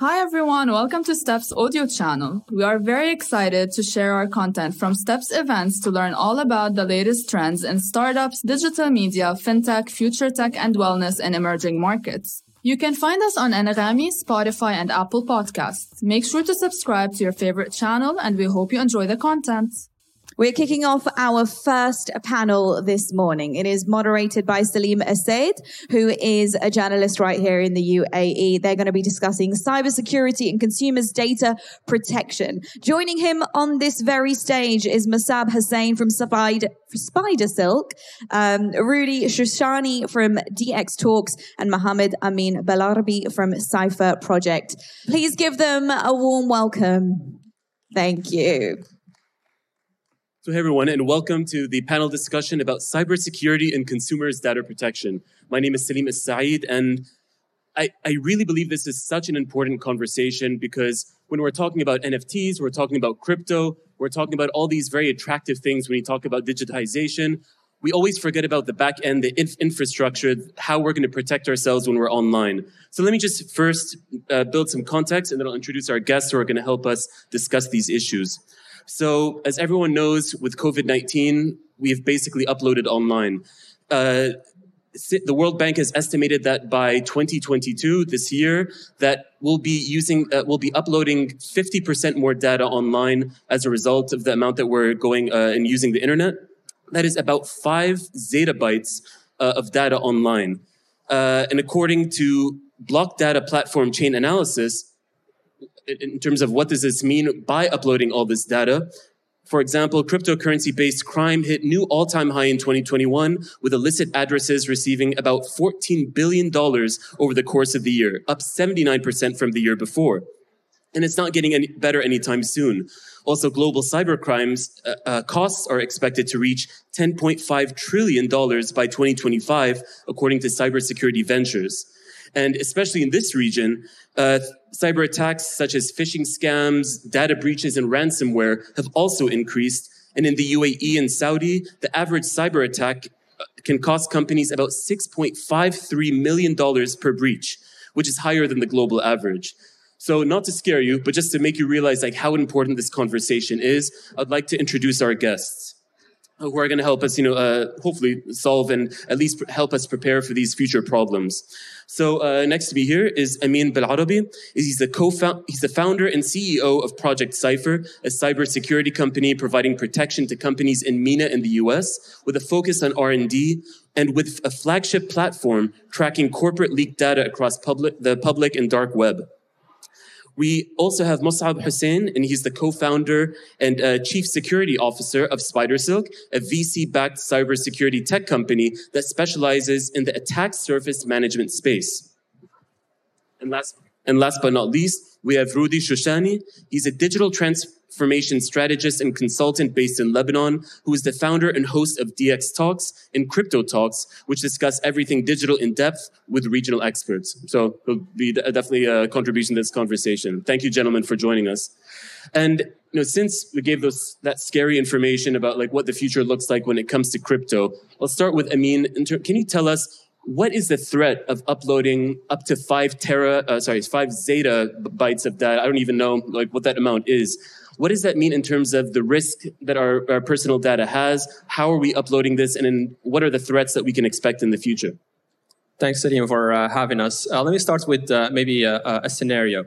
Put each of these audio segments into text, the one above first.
Hi everyone, welcome to STEP's audio channel. We are very excited to share our content from STEP's events to learn all about the latest trends in startups, digital media, fintech, future tech, and wellness in emerging markets. You can find us on Anghami, Spotify, and Apple Podcasts. Make sure to subscribe to your favorite channel, and we hope you enjoy the content. We're kicking off our first panel this morning. It is moderated by Salim Essaid, who is a journalist right here in the UAE. They're going to be discussing cybersecurity and consumers' data protection. Joining him on this very stage is Mossab Hussein from Spider, SpiderSilk, um, Rudy Shoushany from DX Talks, and Mohammed Amine Belarbi from Cypher Project. Please give them a warm welcome. Thank you. So, hey everyone, and welcome to the panel discussion about cybersecurity and consumers' data protection. My name is Salim Essaid, and I, I really believe this is such an important conversation because when we're talking about NFTs, we're talking about crypto, we're talking about all these very attractive things when you talk about digitization. We always forget about the back end, the inf- infrastructure, how we're going to protect ourselves when we're online. So let me just first uh, build some context and then I'll introduce our guests who are going to help us discuss these issues. So, as everyone knows, with COVID 19, we've basically uploaded online. Uh, the World Bank has estimated that by 2022, this year, that we'll be using, uh, we'll be uploading 50% more data online as a result of the amount that we're going uh, and using the internet. That is about five zettabytes uh, of data online. Uh, and according to block data platform Chainalysis, in terms of what does this mean by uploading all this data. For example, cryptocurrency based crime hit new all time high in 2021 with illicit addresses receiving about $14 billion over the course of the year, up 79% from the year before. And it's not getting any better anytime soon. Also, global cybercrimes uh, uh, costs are expected to reach $10.5 trillion by 2025, according to Cybersecurity Ventures. And especially in this region, uh, cyber attacks such as phishing scams, data breaches, and ransomware have also increased. And in the UAE and Saudi, the average cyber attack uh, can cost companies about $6.53 million per breach, which is higher than the global average. So not to scare you, but just to make you realize like how important this conversation is, I'd like to introduce our guests who are going to help us, you know, uh, hopefully solve and at least help us prepare for these future problems. So uh, next to me here is Amine Belarbi. He's the co he's the founder and CEO of Project Cypher, a cybersecurity company providing protection to companies in MENA in the US with a focus on R&D and with a flagship platform tracking corporate leaked data across public, the public and dark web. We also have Mossab Hussein, and he's the co-founder and uh, chief security officer of SpiderSilk, a VC-backed cybersecurity tech company that specializes in the attack surface management space. And last, and last but not least, we have Rudy Shoushany. He's a digital transformation strategist and consultant based in Lebanon, who is the founder and host of DX Talks and Crypto Talks, which discuss everything digital in depth with regional experts. So it'll be definitely a contribution to this conversation. Thank you, gentlemen, for joining us. And you know, since we gave those that scary information about like what the future looks like when it comes to crypto, let's start with Amine. Can you tell us what is the threat of uploading up to five tera, uh, sorry, five zeta bytes of data? I don't even know like what that amount is. What does that mean in terms of the risk that our, our personal data has? How are we uploading this? And in, what are the threats that we can expect in the future? Thanks, Salim, for uh, having us. Uh, let me start with uh, maybe a, a, scenario.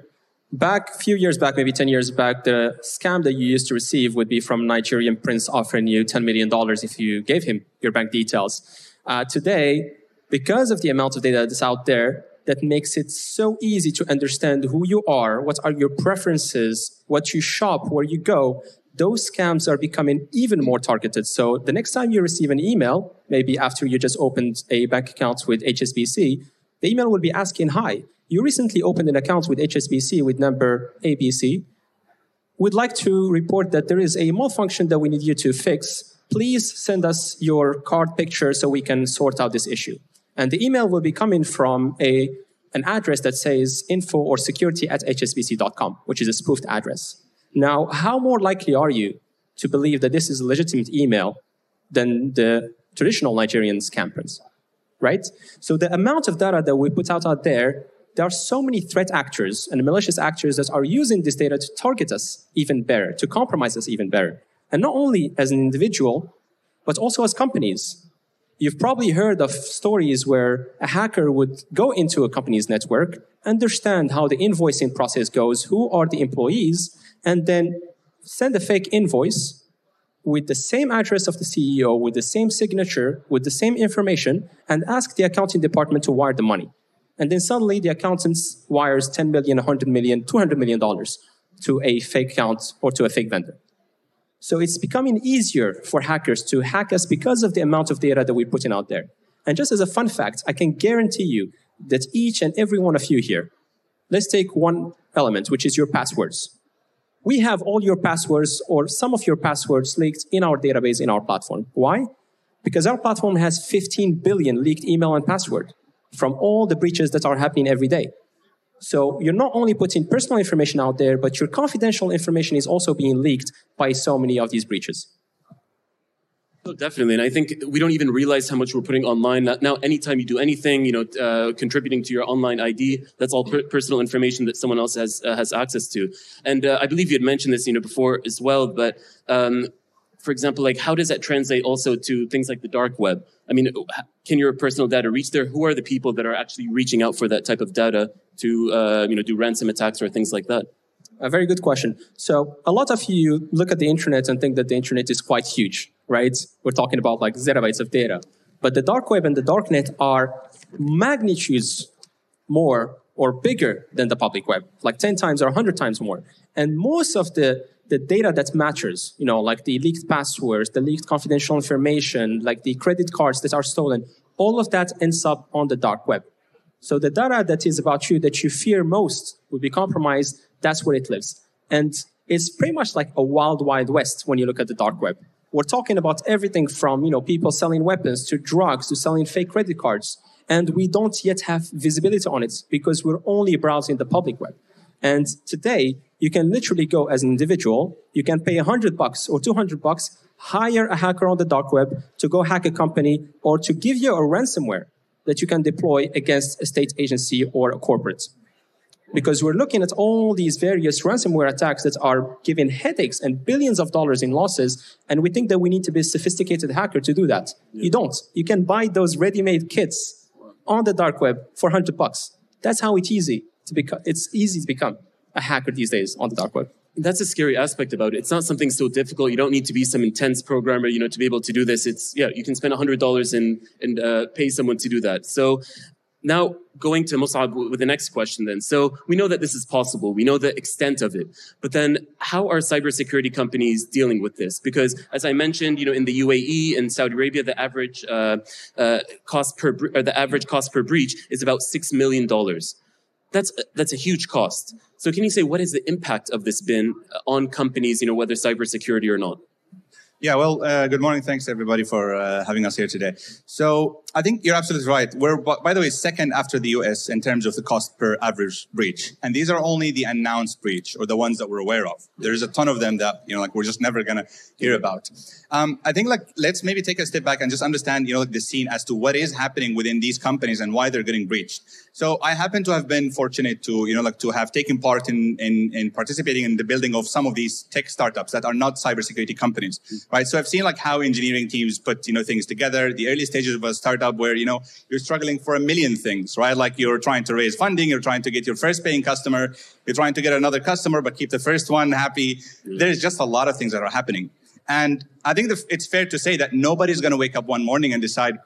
Back a few years back, maybe 10 years back, the scam that you used to receive would be from Nigerian prince offering you $10 million if you gave him your bank details. Uh, today, because of the amount of data that's out there, that makes it so easy to understand who you are, what are your preferences, what you shop, where you go. Those scams are becoming even more targeted. So the next time you receive an email, maybe after you just opened a bank account with HSBC, the email will be asking, Hi, you recently opened an account with HSBC with number ABC. We'd like to report that there is a malfunction that we need you to fix. Please send us your card picture so we can sort out this issue. And the email will be coming from a, an address that says info or security at hsbc.com, which is a spoofed address. Now, how more likely are you to believe that this is a legitimate email than the traditional Nigerian scam prince? Right? So the amount of data that we put out out there there are so many threat actors and malicious actors that are using this data to target us even better, to compromise us even better. And not only as an individual, but also as companies. You've probably heard of stories where a hacker would go into a company's network, understand how the invoicing process goes, who are the employees, and then send a fake invoice with the same address of the CEO, with the same signature, with the same information, and ask the accounting department to wire the money. And then suddenly the accountant wires 10 million, 100 million, 200 million dollars to a fake account or to a fake vendor. So it's becoming easier for hackers to hack us because of the amount of data that we're putting out there. And just as a fun fact, I can guarantee you that each and every one of you here, let's take one element, which is your passwords. We have all your passwords or some of your passwords leaked in our database in our platform. Why? Because our platform has 15 billion leaked email and password from all the breaches that are happening every day. So you're not only putting personal information out there, but your confidential information is also being leaked by so many of these breaches. Oh, definitely, and I think we don't even realize how much we're putting online. Now, anytime you do anything, you know, uh, contributing to your online ID, that's all per- personal information that someone else has uh, has access to. And uh, I believe you had mentioned this, you know, before as well. But um, for example, like how does that translate also to things like the dark web? I mean, can your personal data reach there? Who are the people that are actually reaching out for that type of data to, uh, you know, do ransom attacks or things like that? A very good question. So a lot of you look at the internet and think that the internet is quite huge right? We're talking about like zettabytes of data. But the dark web and the darknet are magnitudes more or bigger than the public web, like 10 times or 100 times more. And most of the, the data that matters, you know, like the leaked passwords, the leaked confidential information, like the credit cards that are stolen, all of that ends up on the dark web. So the data that is about you that you fear most will be compromised, that's where it lives. And it's pretty much like a wild, wild west when you look at the dark web. We're talking about everything from, you know, people selling weapons to drugs to selling fake credit cards. And we don't yet have visibility on it because we're only browsing the public web. And today, you can literally go as an individual, you can pay 100 bucks or 200 bucks, hire a hacker on the dark web to go hack a company or to give you a ransomware that you can deploy against a state agency or a corporate because we're looking at all these various ransomware attacks that are giving headaches and billions of dollars in losses. And we think that we need to be a sophisticated hacker to do that. Yeah. You don't. You can buy those ready-made kits on the dark web for 100 bucks. That's how it's easy to become, it's easy to become a hacker these days on the dark web that's a scary aspect about it. It's not something so difficult. You don't need to be some intense programmer, you know, to be able to do this. It's yeah, you can spend hundred dollars and and uh, pay someone to do that. So now, going to Mossab with the next question then. So we know that this is possible. We know the extent of it. But then how are cybersecurity companies dealing with this? Because as I mentioned, you know, in the UAE and Saudi Arabia, the average uh, uh, cost per the average cost per breach is about six million dollars. That's that's a huge cost. So can you say what is the impact of this been on companies, you know, whether cybersecurity or not? Yeah, well, uh, good morning. Thanks everybody for uh, having us here today. So I think you're absolutely right. We're, by the way, second after the US in terms of the cost per average breach. And these are only the announced breach or the ones that we're aware of. There's a ton of them that, you know, like we're just never going to hear about. Um, I think like, let's maybe take a step back and just understand, you know, like the scene as to what is happening within these companies and why they're getting breached. So I happen to have been fortunate to, you know, like to have taken part in, in, in participating in the building of some of these tech startups that are not cybersecurity companies, right? So I've seen like how engineering teams put, you know, things together, the early stages of a startup startup where, you know, you're struggling for a million things, right? Like you're trying to raise funding, you're trying to get your first paying customer, you're trying to get another customer, but keep the first one happy. Mm. There's just a lot of things that are happening. And I think it's fair to say that nobody's going to wake up one morning and decide,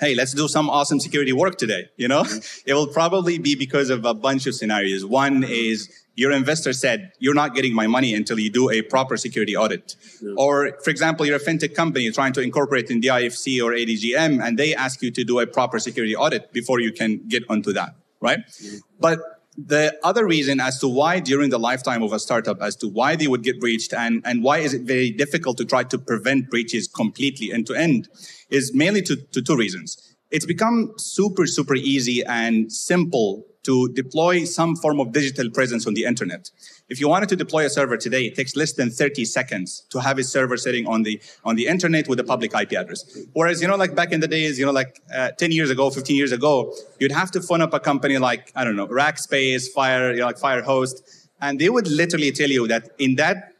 hey, let's do some awesome security work today. You know, mm-hmm. it will probably be because of a bunch of scenarios. One is your investor said, you're not getting my money until you do a proper security audit. Yeah. Or, for example, you're a fintech company trying to incorporate in the IFC or ADGM, and they ask you to do a proper security audit before you can get onto that, right? Yeah. But the other reason as to why during the lifetime of a startup as to why they would get breached and, and why is it very difficult to try to prevent breaches completely end to end is mainly to, to two reasons. It's become super, super easy and simple to deploy some form of digital presence on the internet. If you wanted to deploy a server today, it takes less than 30 seconds to have a server sitting on the on the internet with a public IP address. Whereas, you know, like back in the days, you know, like uh, 10 years ago, 15 years ago, you'd have to phone up a company like, I don't know, Rackspace, Fire, you know, like Firehost, and they would literally tell you that in that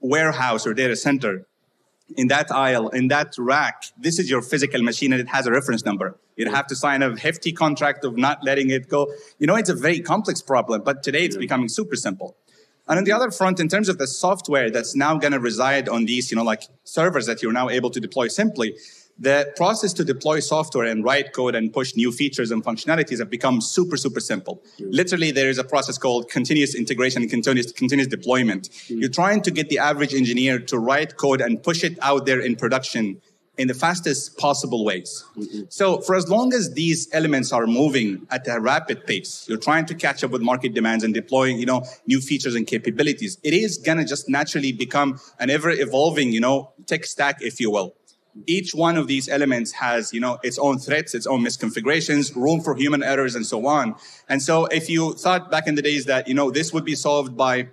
warehouse or data center, in that aisle, in that rack, this is your physical machine and it has a reference number. You'd have to sign a hefty contract of not letting it go. You know, it's a very complex problem, but today it's becoming super simple. And on the other front, in terms of the software that's now going to reside on these, you know, like servers that you're now able to deploy simply, the process to deploy software and write code and push new features and functionalities have become super, super simple. Literally, there is a process called continuous integration and continuous, continuous deployment. Hmm. You're trying to get the average engineer to write code and push it out there in production in the fastest possible ways. Mm-hmm. So for as long as these elements are moving at a rapid pace, you're trying to catch up with market demands and deploying, you know, new features and capabilities. It is gonna just naturally become an ever evolving, you know, tech stack, if you will each one of these elements has you know its own threats its own misconfigurations room for human errors and so on and so if you thought back in the days that you know this would be solved by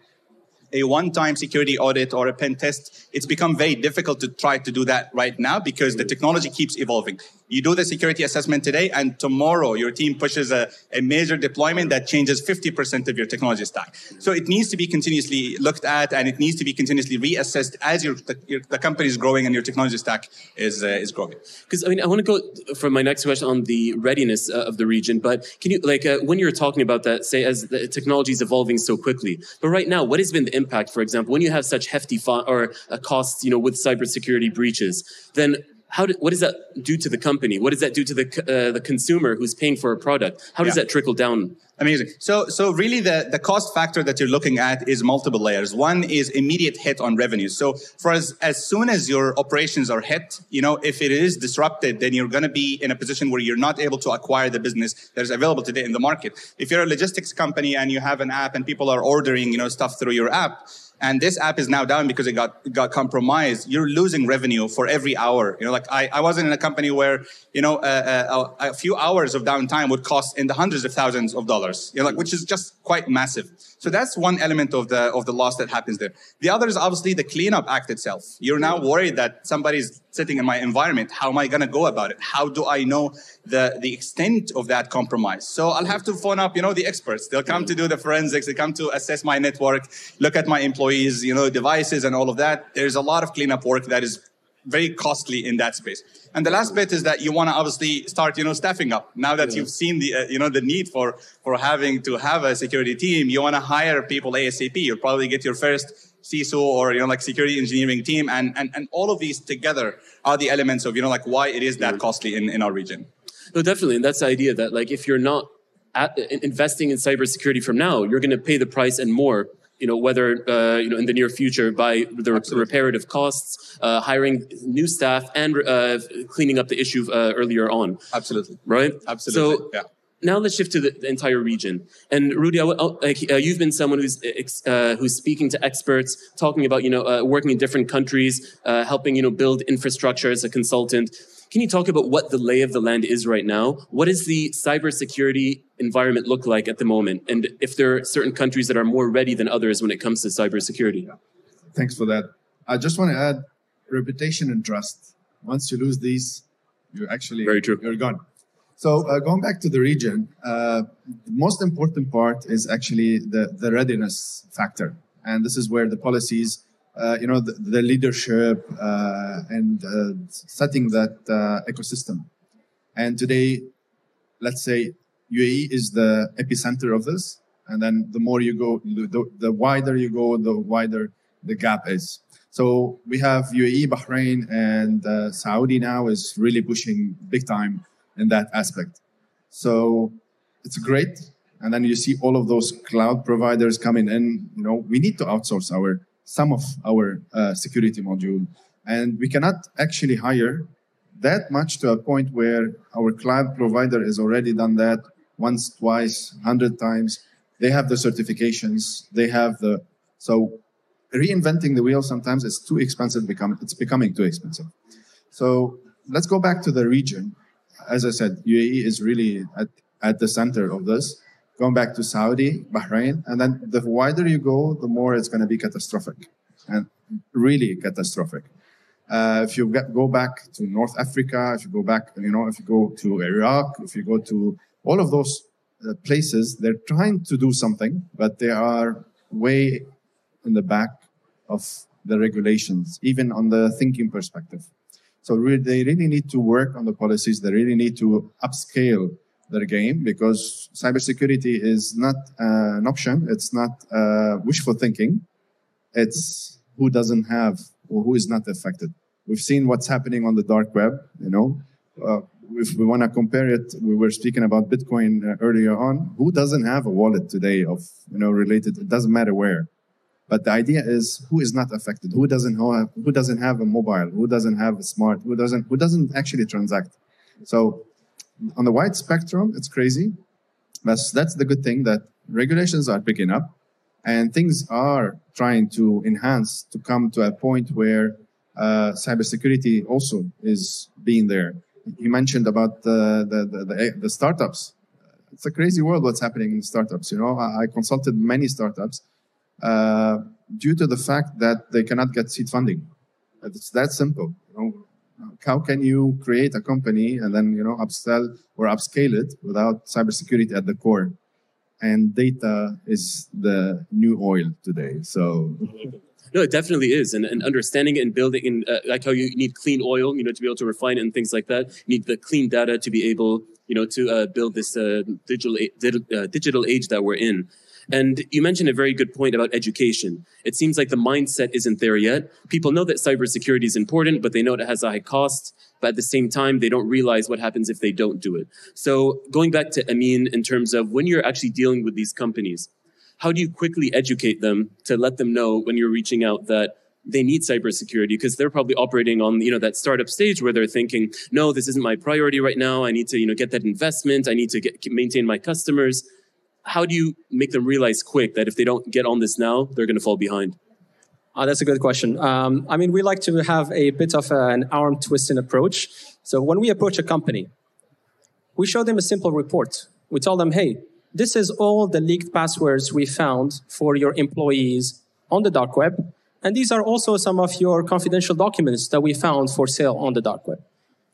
a one-time security audit or a pen test, it's become very difficult to try to do that right now because the technology keeps evolving. You do the security assessment today, and tomorrow your team pushes a, a major deployment that changes 50% of your technology stack. So it needs to be continuously looked at, and it needs to be continuously reassessed as your, the, your, the company is growing and your technology stack is uh, is growing. Because I mean, I want to go for my next question on the readiness uh, of the region. But can you, like, uh, when you're talking about that, say, as the technology is evolving so quickly, but right now, what has been the impact, for example, when you have such hefty or uh, costs, you know, with cybersecurity breaches? Then how do, what does that do to the company? What does that do to the uh, the consumer who's paying for a product? How does yeah. that trickle down? Amazing. So so really the the cost factor that you're looking at is multiple layers. One is immediate hit on revenues. So for as as soon as your operations are hit, you know, if it is disrupted, then you're going to be in a position where you're not able to acquire the business that is available today in the market. If you're a logistics company and you have an app and people are ordering, you know, stuff through your app, and this app is now down because it got it got compromised, you're losing revenue for every hour. You know, like I, I wasn't in a company where you know a, a, a, few hours of downtime would cost in the hundreds of thousands of dollars. You know, like hmm. which is just quite massive. So that's one element of the of the loss that happens there. The other is obviously the cleanup act itself. You're now worried that somebody's sitting in my environment. How am I going to go about it? How do I know the the extent of that compromise? So I'll have to phone up, you know, the experts. They'll come to do the forensics. They come to assess my network, look at my employees, you know, devices and all of that. There's a lot of cleanup work that is very costly in that space. And the last bit is that you want to obviously start, you know, staffing up. Now that yeah. you've seen the, uh, you know, the need for for having to have a security team, you want to hire people ASAP. You'll probably get your first CISO or you know like security engineering team, and and and all of these together are the elements of you know like why it is that costly in in our region. No, definitely, and that's the idea that like if you're not at, investing in cybersecurity from now, you're going to pay the price and more you know, whether uh, you know in the near future by the Absolutely. reparative costs, uh, hiring new staff, and uh, cleaning up the issue uh, earlier on. Absolutely. Right. Absolutely. So, yeah. Now let's shift to the, the entire region. And Rudy, I, like, uh, you've been someone who's uh, who's speaking to experts, talking about you know working in different countries, helping you know build infrastructure as a consultant. Can you talk about what the lay of the land is right now? What does the cybersecurity environment look like at the moment? And if there are certain countries that are more ready than others when it comes to cybersecurity? Thanks for that. I just want to add reputation and trust. Once you lose these, you actually Very true. you're gone. So uh, going back to the region, uh, the most important part is actually the, the readiness factor. And this is where the policies uh, you know, the, the leadership uh, and uh, setting that uh, ecosystem. And today, let's say UAE is the epicenter of this. And then the more you go, the, the wider you go, the wider the gap is. So we have UAE, Bahrain, and uh, Saudi now is really pushing big time in that aspect. So it's great. And then you see all of those cloud providers coming in. You know, we need to outsource our some of our uh, security module. And we cannot actually hire that much to a point where our cloud provider has already done that once, twice, hundred times. They have the certifications. They have the so reinventing the wheel sometimes is too expensive. Become it's becoming too expensive. So let's go back to the region. As I said, UAE is really at, at the center of this. Going back to Saudi, Bahrain, and then the wider you go, the more it's going to be catastrophic, and really catastrophic. Uh, if you get, go back to North Africa, if you go back, you know, if you go to Iraq, if you go to all of those uh, places, they're trying to do something, but they are way in the back of the regulations, even on the thinking perspective. So re- they really need to work on the policies. They really need to upscale their game because cybersecurity is not uh, an option. It's not uh, wishful thinking. It's who doesn't have or who is not affected. We've seen what's happening on the dark web. You know, uh, if we want to compare it, we were speaking about Bitcoin uh, earlier on. Who doesn't have a wallet today of you know related? It doesn't matter where. But the idea is who is not affected, who doesn't have, who doesn't have a mobile, who doesn't have a smart, who doesn't who doesn't actually transact. So on the wide spectrum, it's crazy. But that's the good thing that regulations are picking up and things are trying to enhance to come to a point where uh, cybersecurity also is being there. You mentioned about the, the, the, the, startups. It's a crazy world what's happening in startups. You know, I, I consulted many startups uh, due to the fact that they cannot get seed funding. It's that simple. You know, how can you create a company and then you know upsell or upscale it without cybersecurity at the core? And data is the new oil today. So. No, it definitely is, and, and understanding it and building, and uh, like how you need clean oil, you know, to be able to refine it and things like that. You need the clean data to be able, you know, to uh, build this uh, digital uh, digital age that we're in. And you mentioned a very good point about education. It seems like the mindset isn't there yet. People know that cybersecurity is important, but they know it has a high cost. But at the same time, they don't realize what happens if they don't do it. So going back to Amine in terms of when you're actually dealing with these companies, how do you quickly educate them to let them know when you're reaching out that they need cybersecurity because they're probably operating on you know that startup stage where they're thinking no this isn't my priority right now i need to you know get that investment i need to get, maintain my customers how do you make them realize quick that if they don't get on this now, they're going to fall behind? Uh, that's a good question. Um, I mean, we like to have a bit of a, an arm twisting approach. So when we approach a company, we show them a simple report. We tell them, hey, this is all the leaked passwords we found for your employees on the dark web. And these are also some of your confidential documents that we found for sale on the dark web.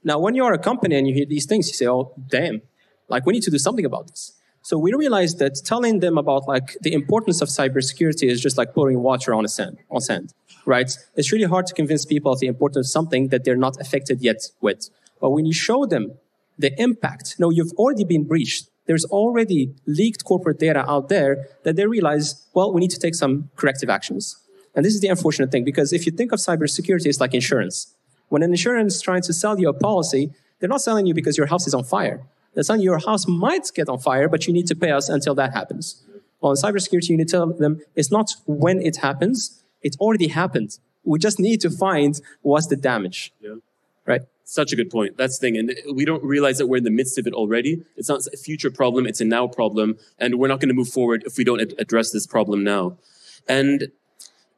Now, when you are a company and you hear these things, you say, oh, damn, like we need to do something about this. So we realized that telling them about like the importance of cybersecurity is just like pouring water on a sand, on sand, right? It's really hard to convince people of the importance of something that they're not affected yet with. But when you show them the impact, no, you've already been breached. There's already leaked corporate data out there that they realize, well, we need to take some corrective actions. And this is the unfortunate thing, because if you think of cybersecurity, it's like insurance. When an insurance is trying to sell you a policy, they're not selling you because your house is on fire. The sun, your house might get on fire, but you need to pay us until that happens. Well, in cybersecurity, you need to tell them it's not when it happens, it already happened. We just need to find what's the damage. Yeah. Right? Such a good point. That's the thing. And we don't realize that we're in the midst of it already. It's not a future problem, it's a now problem. And we're not going to move forward if we don't address this problem now. And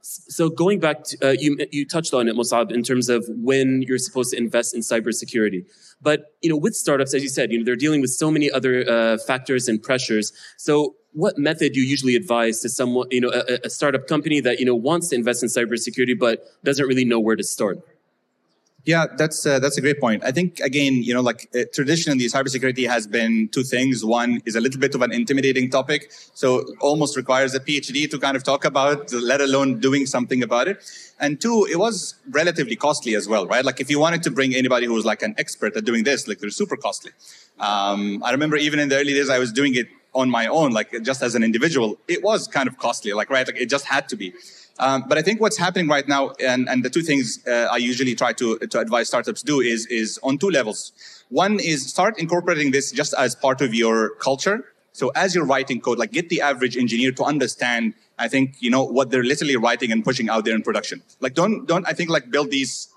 so going back to, uh, you, you touched on it, Mossab, in terms of when you're supposed to invest in cybersecurity. But, you know, with startups, as you said, you know, they're dealing with so many other uh, factors and pressures. So what method do you usually advise to someone, you know, a, a startup company that, you know, wants to invest in cybersecurity, but doesn't really know where to start? Yeah, that's uh, that's a great point. I think again, you know, like uh, traditionally, cybersecurity has been two things. One is a little bit of an intimidating topic, so almost requires a PhD to kind of talk about, let alone doing something about it. And two, it was relatively costly as well, right? Like if you wanted to bring anybody who was like an expert at doing this, like they're super costly. Um, I remember even in the early days, I was doing it on my own, like just as an individual. It was kind of costly, like right, like it just had to be. Um, but I think what's happening right now, and, and the two things uh, I usually try to, to advise startups do is, is on two levels. One is start incorporating this just as part of your culture. So as you're writing code, like get the average engineer to understand, I think, you know, what they're literally writing and pushing out there in production. Like don't, don't, I think like build these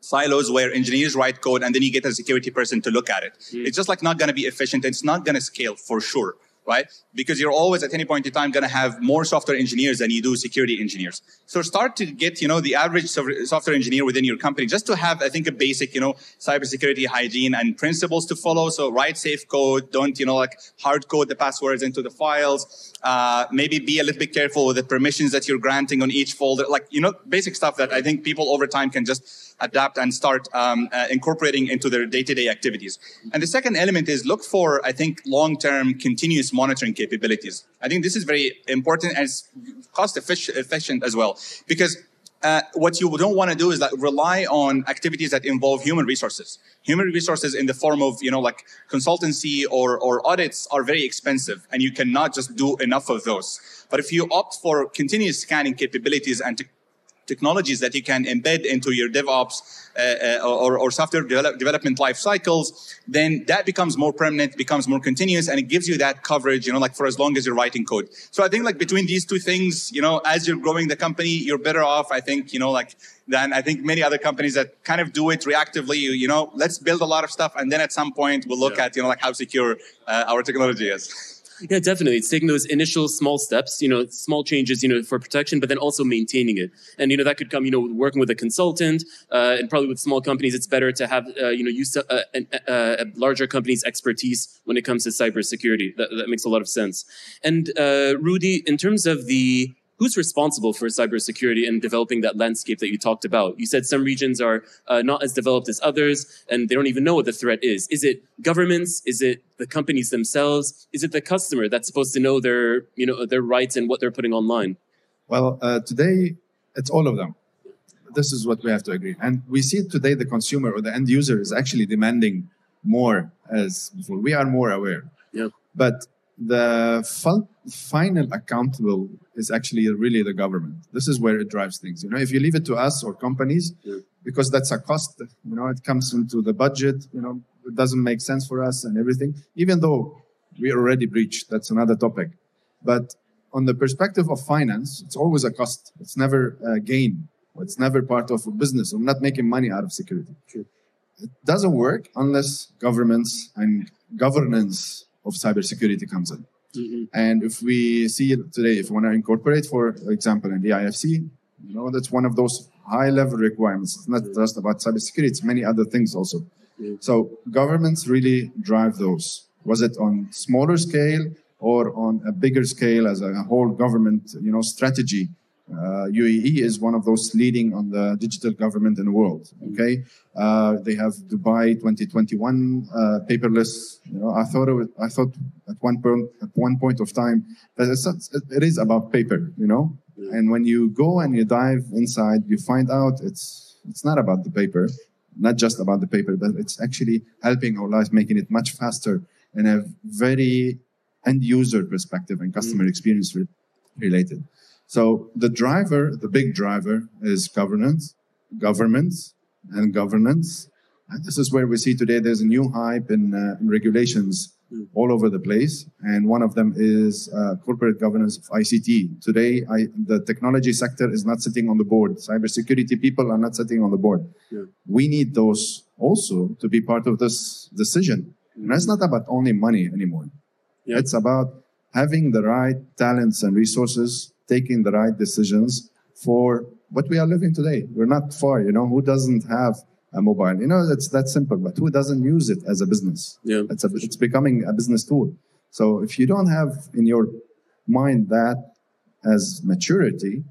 silos where engineers write code and then you get a security person to look at it. Mm. It's just like not going to be efficient. It's not going to scale for sure. Right? Because you're always at any point in time going to have more software engineers than you do security engineers. So start to get, you know, the average software engineer within your company just to have, I think, a basic, you know, cybersecurity hygiene and principles to follow. So write safe code. Don't, you know, like hard code the passwords into the files. Uh, maybe be a little bit careful with the permissions that you're granting on each folder. Like, you know, basic stuff that I think people over time can just adapt and start um, uh, incorporating into their day-to-day activities. And the second element is look for, I think, long-term continuous monitoring capabilities. I think this is very important and it's cost efficient as well because uh, what you don't want to do is like rely on activities that involve human resources. Human resources in the form of, you know, like consultancy or, or audits are very expensive and you cannot just do enough of those. But if you opt for continuous scanning capabilities and to technologies that you can embed into your DevOps uh, uh, or, or, software develop, development life cycles, then that becomes more permanent, becomes more continuous, and it gives you that coverage, you know, like for as long as you're writing code. So I think like between these two things, you know, as you're growing the company, you're better off, I think, you know, like than I think many other companies that kind of do it reactively, you know, let's build a lot of stuff and then at some point we'll look yeah. at, you know, like how secure uh, our technology is. Yeah, definitely. It's taking those initial small steps, you know, small changes, you know, for protection, but then also maintaining it. And, you know, that could come, you know, working with a consultant uh, and probably with small companies, it's better to have, uh, you know, use a, a, a, larger company's expertise when it comes to cybersecurity. That, that makes a lot of sense. And uh, Rudy, in terms of the who's responsible for cybersecurity and developing that landscape that you talked about? You said some regions are uh, not as developed as others, and they don't even know what the threat is. Is it governments? Is it the companies themselves? Is it the customer that's supposed to know their, you know, their rights and what they're putting online? Well, uh, today it's all of them. This is what we have to agree, and we see today the consumer or the end user is actually demanding more as before. We are more aware. Yeah. But the final accountable is actually really the government. This is where it drives things. You know, if you leave it to us or companies, yeah. because that's a cost, you know, it comes into the budget, you know, it doesn't make sense for us and everything, even though we already breached, that's another topic. But on the perspective of finance, it's always a cost. It's never a gain. It's never part of a business. I'm not making money out of security. It doesn't work unless governments and governance of cybersecurity comes in. Mm-hmm. And if we see it today, if we want to incorporate, for example, in the IFC, you know, that's one of those high level requirements. It's not just about cybersecurity, it's many other things also. Mm-hmm. So governments really drive those. Was it on smaller scale or on a bigger scale as a whole government, you know, strategy uh, UAE is one of those leading on the digital government in the world. Okay, uh, they have Dubai 2021 uh, paperless. You know, I thought it, I thought at one point at one point of time that it's, it is about paper. You know, and when you go and you dive inside, you find out it's it's not about the paper, not just about the paper, but it's actually helping our lives, making it much faster in a very end user perspective and customer mm. experience re- related. So the driver, the big driver is governance, governments, and governance. And this is where we see today there's a new hype in, uh, in regulations mm. all over the place. And one of them is uh, corporate governance of ICT. Today, I, the technology sector is not sitting on the board. Cybersecurity people are not sitting on the board. Yeah. We need those also to be part of this decision. And that's not about only money anymore. Yeah. It's about having the right talents and resources taking the right decisions for what we are living today. We're not far, you know, who doesn't have a mobile? You know, it's that simple, but who doesn't use it as a business? Yeah. It's, a, it's becoming a business tool. So if you don't have in your mind that as maturity,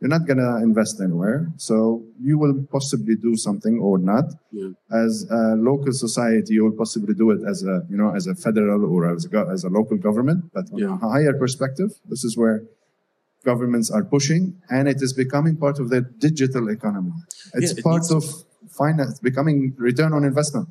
you're not going to invest anywhere. So you will possibly do something or not. Yeah. As a local society, you will possibly do it as a, you know, as a federal or as a, as a local government. But on yeah. a higher perspective, this is where governments are pushing, and it is becoming part of the digital economy. It's yeah, it part of finance, becoming return on investment.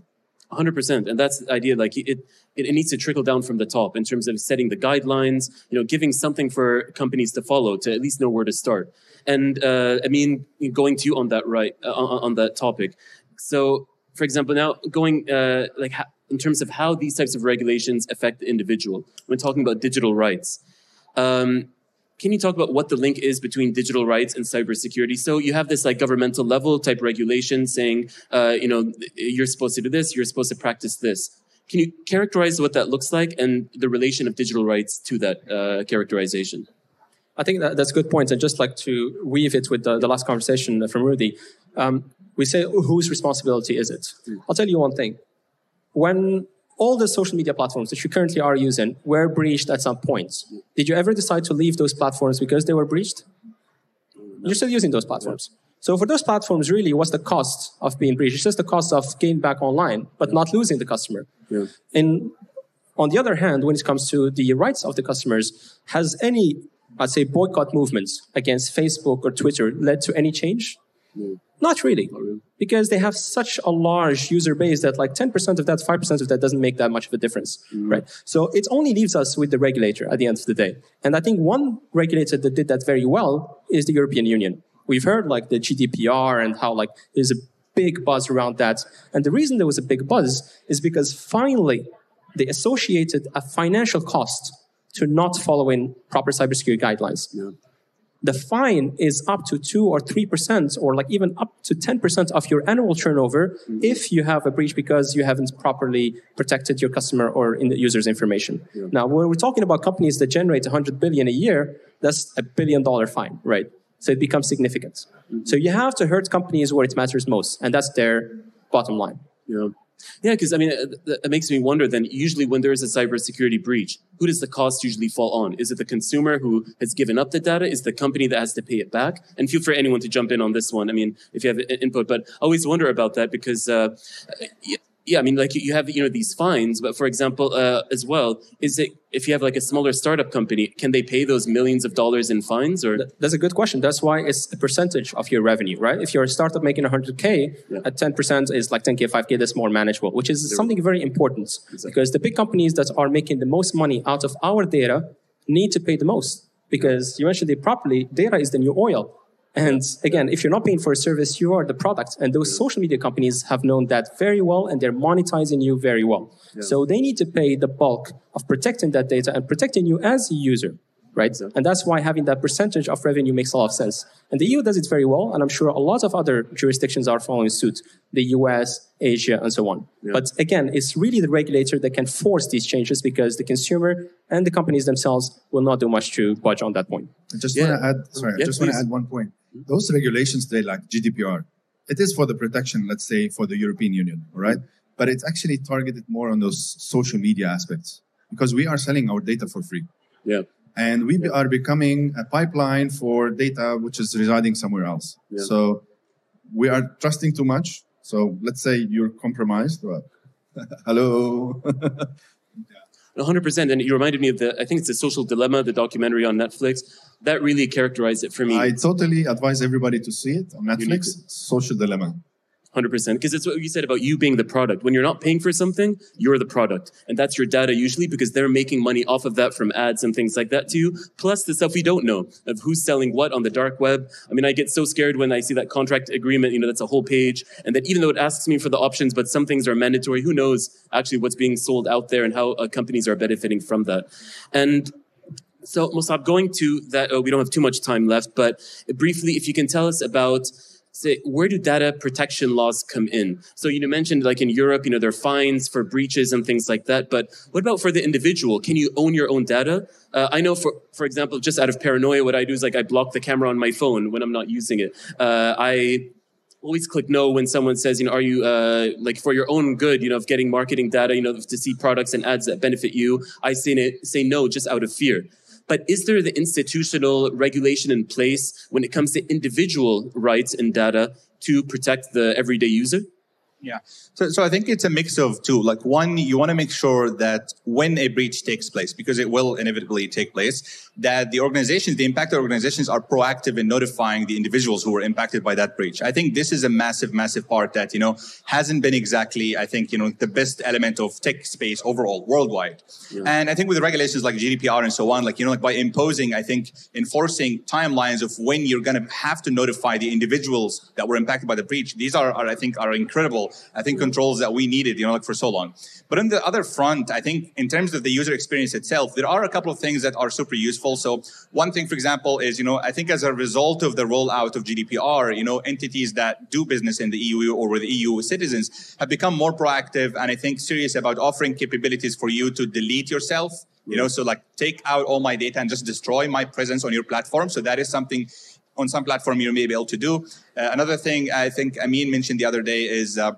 100% and that's the idea like it, it, it needs to trickle down from the top in terms of setting the guidelines you know giving something for companies to follow to at least know where to start and uh, i mean going to you on that right uh, on, on, that topic so for example now going uh, like in terms of how these types of regulations affect the individual when talking about digital rights um, can you talk about what the link is between digital rights and cybersecurity? So you have this like governmental level type regulation saying, uh, you know, you're supposed to do this, you're supposed to practice this. can you characterize what that looks like and the relation of digital rights to that uh, characterization? I think that, that's a good point. And just like to weave it with the, the last conversation from Rudy, um, we say, whose responsibility is it? I'll tell you one thing. When all the social media platforms that you currently are using were breached at some point, did you ever decide to leave those platforms because they were breached? You're still using those platforms. So for those platforms, really, what's the cost of being breached? It's just the cost of getting back online, but not losing the customer. Yeah. And on the other hand, when it comes to the rights of the customers, has any, I'd say, boycott movements against Facebook or Twitter led to any change? Not really, because they have such a large user base that like 10% of that, 5% of that doesn't make that much of a difference, mm-hmm. right? So it only leaves us with the regulator at the end of the day. And I think one regulator that did that very well is the European Union. We've heard like the GDPR and how like there's a big buzz around that. And the reason there was a big buzz is because finally they associated a financial cost to not following proper cybersecurity guidelines the fine is up to 2 or 3% or like even up to 10% of your annual turnover Mm-hmm. if you have a breach because you haven't properly protected your customer or in the user's information. Now, when we're talking about companies that generate 100 billion a year, that's a billion dollar fine, right? So it becomes significant. Mm-hmm. So you have to hurt companies where it matters most, and that's their bottom line. Yeah. Yeah, because I mean, it, it makes me wonder then, usually when there is a cybersecurity breach, who does the cost usually fall on? Is it the consumer who has given up the data? Is the company that has to pay it back? And feel free anyone to jump in on this one. I mean, if you have input, but I always wonder about that because, uh, yeah, I mean, like you have, you know, these fines, but for example, uh, as well, is it, if you have like a smaller startup company, can they pay those millions of dollars in fines or? That's a good question. That's why it's a percentage of your revenue, right? If you're a startup making 100K, at 10% is like 10K, 5K, that's more manageable, which is something very important because the big companies that are making the most money out of our data need to pay the most because you mentioned it properly, data is the new oil. And again, if you're not paying for a service, you are the product. And those social media companies have known that very well and they're monetizing you very well. So they need to pay the bulk of protecting that data and protecting you as a user right? And that's why having that percentage of revenue makes a lot of sense. And the EU does it very well, and I'm sure a lot of other jurisdictions are following suit, the US, Asia, and so on. But again, it's really the regulator that can force these changes because the consumer and the companies themselves will not do much to budge on that point. I just Yeah. want to add, sorry, Yeah, I just want to add one point. Those regulations today, like GDPR, it is for the protection, let's say, for the European Union, all right? But it's actually targeted more on those social media aspects because we are selling our data for free. Yeah. And we are becoming a pipeline for data which is residing somewhere else. Yeah. So we are trusting too much. So let's say you're compromised. Well, hello. 100%. And you reminded me of the, I think it's the social dilemma, the documentary on Netflix. That really characterized it for me. I totally advise everybody to see it on Netflix. Social Dilemma. 100% because it's what you said about you being the product when you're not paying for something you're the product and that's your data usually because they're making money off of that from ads and things like that to you plus the stuff we don't know of who's selling what on the dark web i mean i get so scared when i see that contract agreement you know that's a whole page and that even though it asks me for the options but some things are mandatory who knows actually what's being sold out there and how uh, companies are benefiting from that and so, Mossab, going to that, oh, we don't have too much time left, but briefly, if you can tell us about, say, where do data protection laws come in? So, you mentioned like in Europe, you know, there are fines for breaches and things like that, but what about for the individual? Can you own your own data? Uh, I know, for for example, just out of paranoia, what I do is like I block the camera on my phone when I'm not using it. Uh, I always click no when someone says, you know, are you uh, like for your own good, you know, of getting marketing data, you know, to see products and ads that benefit you. I say say no just out of fear. But is there the institutional regulation in place when it comes to individual rights and data to protect the everyday user? Yeah. So, so I think it's a mix of two. Like one, you want to make sure that when a breach takes place, because it will inevitably take place, that the organizations, the impacted organizations are proactive in notifying the individuals who were impacted by that breach. I think this is a massive, massive part that, you know, hasn't been exactly, I think, you know, the best element of tech space overall worldwide. And I think with the regulations like GDPR and so on, like, you know, like by imposing, I think, enforcing timelines of when you're going to have to notify the individuals that were impacted by the breach, these are, are I think, are incredible I think controls that we needed, you know, like for so long. But on the other front, I think in terms of the user experience itself, there are a couple of things that are super useful. So one thing, for example, is, you know, I think as a result of the rollout of GDPR, you know, entities that do business in the EU or with EU citizens have become more proactive and I think serious about offering capabilities for you to delete yourself. You know, so like take out all my data and just destroy my presence on your platform. So that is something on some platform you may be able to do. Uh, another thing I think Amine mentioned the other day is uh,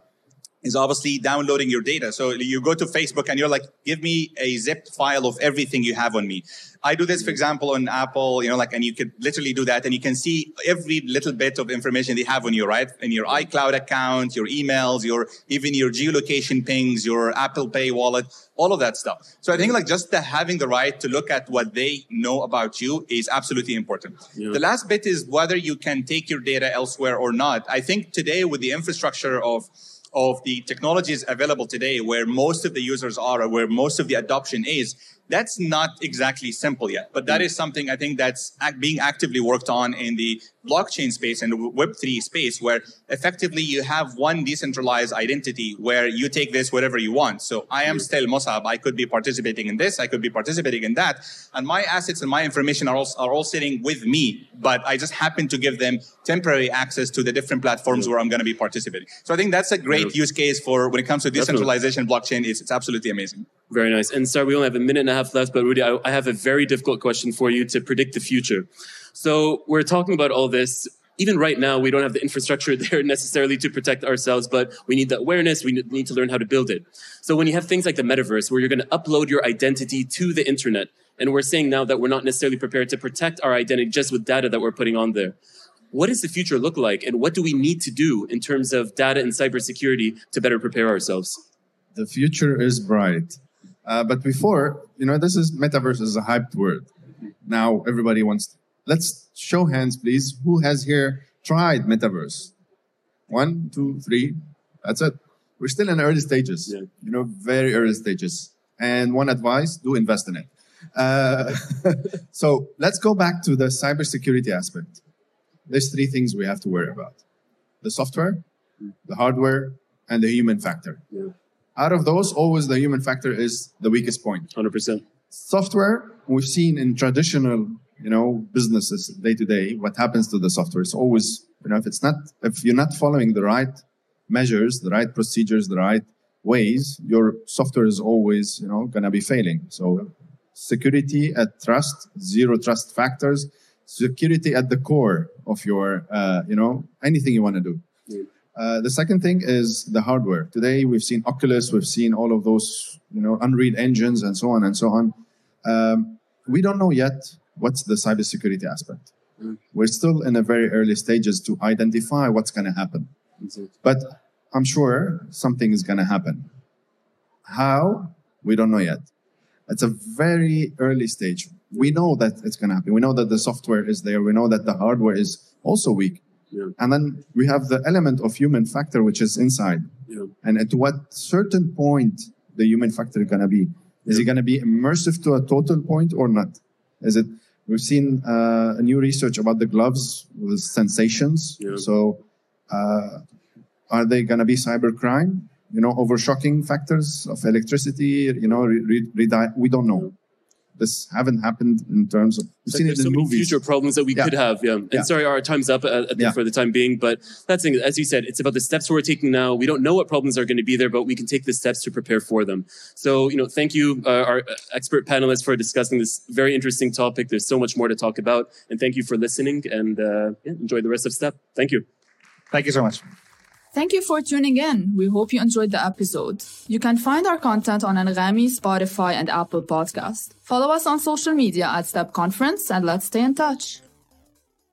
is obviously downloading your data. So you go to Facebook and you're like, give me a zipped file of everything you have on me. I do this, for mm-hmm. example, on Apple, you know, like, and you could literally do that and you can see every little bit of information they have on you, right? In your mm-hmm. iCloud account, your emails, your, even your geolocation pings, your Apple Pay wallet, all of that stuff. So I think like just the, having the right to look at what they know about you is absolutely important. Yeah. The last bit is whether you can take your data elsewhere or not. I think today with the infrastructure of, of the technologies available today where most of the users are or where most of the adoption is that's not exactly simple yet, but that mm. something I think that's being actively worked on in the blockchain space and the Web3 space, where effectively you have one decentralized identity where you take this whatever you want. So I am mm. still Mossab. I could be participating in this. I could be participating in that. And my assets and my information are all, are all sitting with me, but I just happen to give them temporary access to the different platforms where I'm going to be participating. So I think that's a great use case for when it comes to decentralization blockchain. It's, it's absolutely amazing. Very nice. And sorry, we only have a minute and a half left, but Rudy, I, I have a very difficult question for you to predict the future. So we're talking about all this. Even right now, we don't have the infrastructure there necessarily to protect ourselves, but we need the awareness. We need to learn how to build it. So when you have things like the metaverse, where you're going to upload your identity to the internet, and we're saying now that we're not necessarily prepared to protect our identity just with data that we're putting on there. What does the future look like, and what do we need to do in terms of data and cybersecurity to better prepare ourselves? The future is bright. Uh, but before, you know, this is metaverse is a hyped word. Now everybody wants. To, let's show hands, please. Who has here tried metaverse? One, two, three. That's it. We're still in early stages. Yeah. You know, very early stages. And one advice: do invest in it. Uh, so let's go back to the cybersecurity aspect. There's three things we have to worry about: the software, the hardware, and the human factor. Yeah out of those, always the human factor is the weakest point. 100%. Software, we've seen in traditional, you know, businesses day to day, what happens to the software. It's always, you know, if it's not, if you're not following the right measures, the right procedures, the right ways, your software is always, you know, gonna be failing. So security at trust, zero trust factors, security at the core of your, uh, you know, anything you want to do. Yeah. Uh, the second thing is the hardware. Today we've seen Oculus, we've seen all of those, you know, Unreal engines and so on and so on. Um, we don't know yet what's the cybersecurity aspect. Mm. We're still in a very early stages to identify what's going to happen. But I'm sure something is going to happen. How? We don't know yet. It's a very early stage. We know that it's going to happen. We know that the software is there. We know that the hardware is also weak. Yeah. And then we have the element of human factor, which is inside. Yeah. And at what certain point the human factor is going to be? Is yeah. it going to be immersive to a total point or not? Is it? We've seen uh, a new research about the gloves with sensations. Yeah. So, uh, are they going to be cybercrime? You know, over shocking factors of electricity. You know, re- re- we don't know this haven't happened in terms of we've seen it in so movies. future problems that we yeah. could have. Yeah. And yeah. sorry, our time's up uh, yeah. for the time being, but that's thing. As you said, it's about the steps we're taking now. We don't know what problems are going to be there, but we can take the steps to prepare for them. So, you know, thank you, uh, our expert panelists, for discussing this very interesting topic. There's so much more to talk about, and thank you for listening. And uh, enjoy the rest of Step. Thank you. Thank you so much. Thank you for tuning in. We hope you enjoyed the episode. You can find our content on Anghami, Spotify, and Apple Podcast. Follow us on social media at Step Conference and let's stay in touch.